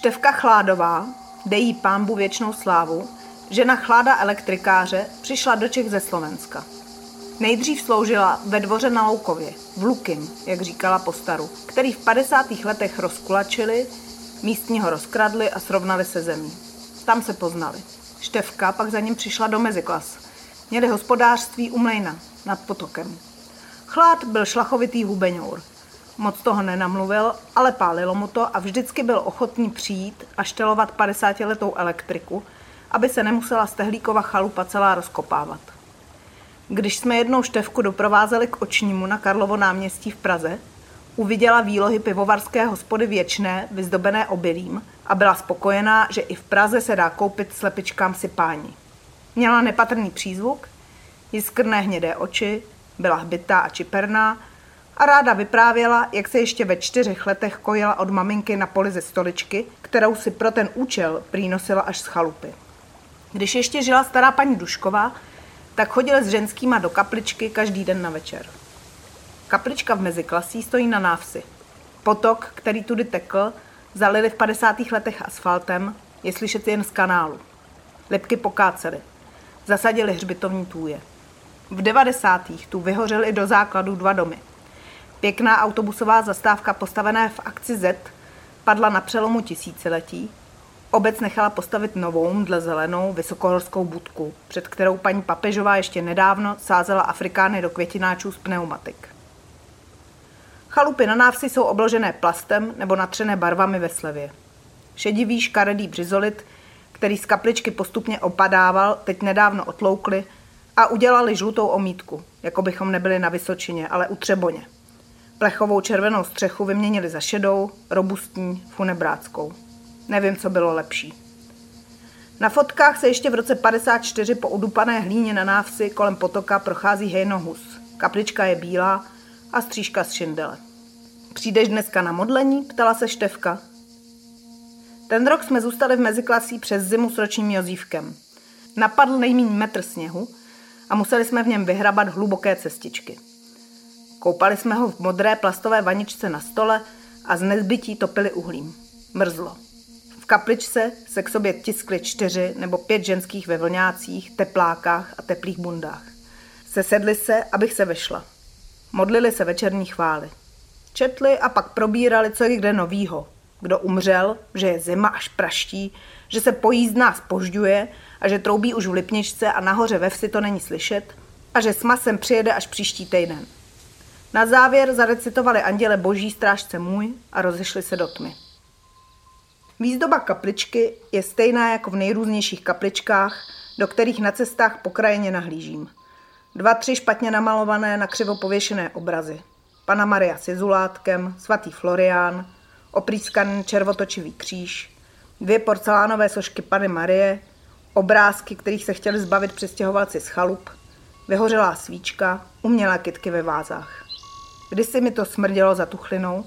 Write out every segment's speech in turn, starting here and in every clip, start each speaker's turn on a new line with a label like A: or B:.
A: Števka Chládová, dej jí pámbu věčnou slávu, žena chláda elektrikáře, přišla do Čech ze Slovenska. Nejdřív sloužila ve dvoře na Loukově, v Lukim, jak říkala postaru, který v 50. letech rozkulačili, místního rozkradli a srovnali se zemí. Tam se poznali. Števka pak za ním přišla do meziklas. Měli hospodářství u Mlejna nad potokem. Chlád byl šlachovitý hubeňour. Moc toho nenamluvil, ale pálilo mu to a vždycky byl ochotný přijít a štelovat 50-letou elektriku, aby se nemusela Stehlíkova chalupa celá rozkopávat. Když jsme jednou števku doprovázeli k očnímu na Karlovo náměstí v Praze, uviděla výlohy pivovarské hospody Věčné, vyzdobené obilím a byla spokojená, že i v Praze se dá koupit slepičkám sypání. Měla nepatrný přízvuk, jiskrné hnědé oči, byla hbitá a čiperná a ráda vyprávěla, jak se ještě ve čtyřech letech kojila od maminky na poli ze stoličky, kterou si pro ten účel přínosila až z chalupy. Když ještě žila stará paní Dušková, tak chodil s ženskýma do kapličky každý den na večer. Kaplička v meziklasí stojí na návsi. Potok, který tudy tekl, zalili v 50. letech asfaltem, je slyšet jen z kanálu. Lipky pokácely. Zasadili hřbitovní tůje. V 90. tu vyhořely do základu dva domy. Pěkná autobusová zastávka postavená v akci Z padla na přelomu tisíciletí Obec nechala postavit novou, mdle zelenou, vysokohorskou budku, před kterou paní Papežová ještě nedávno sázela Afrikány do květináčů z pneumatik. Chalupy na návsi jsou obložené plastem nebo natřené barvami ve slevě. Šedivý škaredý břizolit, který z kapličky postupně opadával, teď nedávno otloukli a udělali žlutou omítku, jako bychom nebyli na Vysočině, ale u Třeboně. Plechovou červenou střechu vyměnili za šedou, robustní, funebráckou. Nevím, co bylo lepší. Na fotkách se ještě v roce 54 po udupané hlíně na návsi kolem potoka prochází hejnohus. Kaplička je bílá a střížka z šindele. Přijdeš dneska na modlení? Ptala se Števka. Ten rok jsme zůstali v meziklasí přes zimu s ročním Jozívkem. Napadl nejmín metr sněhu a museli jsme v něm vyhrabat hluboké cestičky. Koupali jsme ho v modré plastové vaničce na stole a z nezbytí topili uhlím. Mrzlo kapličce se k sobě tiskly čtyři nebo pět ženských ve vlňácích, teplákách a teplých bundách. Sesedli se, abych se vešla. Modlili se večerní chvály. Četli a pak probírali, co je kde novýho. Kdo umřel, že je zima až praští, že se pojízdná spožďuje a že troubí už v Lipničce a nahoře ve vsi to není slyšet a že s masem přijede až příští týden. Na závěr zarecitovali anděle boží strážce můj a rozešli se do tmy. Výzdoba kapličky je stejná jako v nejrůznějších kapličkách, do kterých na cestách po krajině nahlížím. Dva, tři špatně namalované na křivo pověšené obrazy. Pana Maria s jezulátkem, svatý Florián, oprýskaný červotočivý kříž, dvě porcelánové sošky Pany Marie, obrázky, kterých se chtěli zbavit přistěhovalci z chalup, vyhořelá svíčka, umělé kytky ve vázách. Kdysi mi to smrdělo za tuchlinou,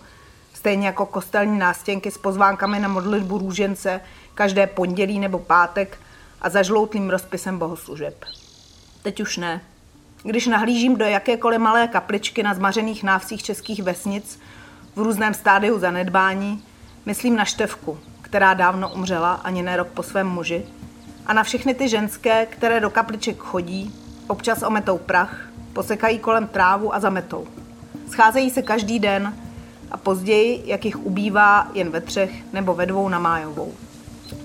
A: stejně jako kostelní nástěnky s pozvánkami na modlitbu růžence každé pondělí nebo pátek a zažloutlým rozpisem bohoslužeb. Teď už ne. Když nahlížím do jakékoliv malé kapličky na zmařených návsích českých vesnic v různém stádiu zanedbání, myslím na Števku, která dávno umřela ani ne rok po svém muži, a na všechny ty ženské, které do kapliček chodí, občas ometou prach, posekají kolem trávu a zametou. Scházejí se každý den, a později, jak jich ubývá jen ve třech nebo ve dvou na májovou.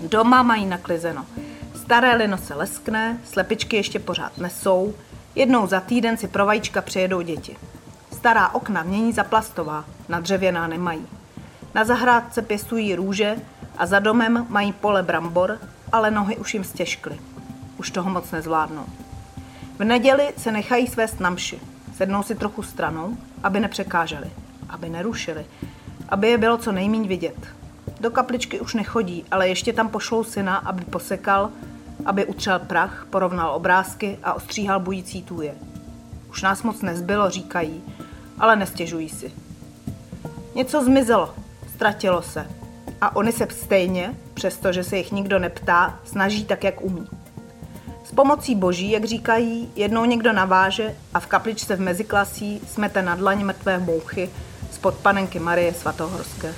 A: Doma mají naklizeno. Staré lino se leskne, slepičky ještě pořád nesou, jednou za týden si pro vajíčka přijedou děti. Stará okna mění za plastová, na dřevěná nemají. Na zahrádce pěstují růže a za domem mají pole brambor, ale nohy už jim stěžkly. Už toho moc nezvládnou. V neděli se nechají svést na mši. Sednou si trochu stranou, aby nepřekáželi aby nerušili, aby je bylo co nejméně vidět. Do kapličky už nechodí, ale ještě tam pošlou syna, aby posekal, aby utřel prach, porovnal obrázky a ostříhal bující tůje. Už nás moc nezbylo, říkají, ale nestěžují si. Něco zmizelo, ztratilo se. A oni se stejně, přestože se jich nikdo neptá, snaží tak, jak umí. S pomocí boží, jak říkají, jednou někdo naváže a v kapličce v meziklasí smete na dlaň mrtvé mouchy, spod panenky Marie Svatohorské.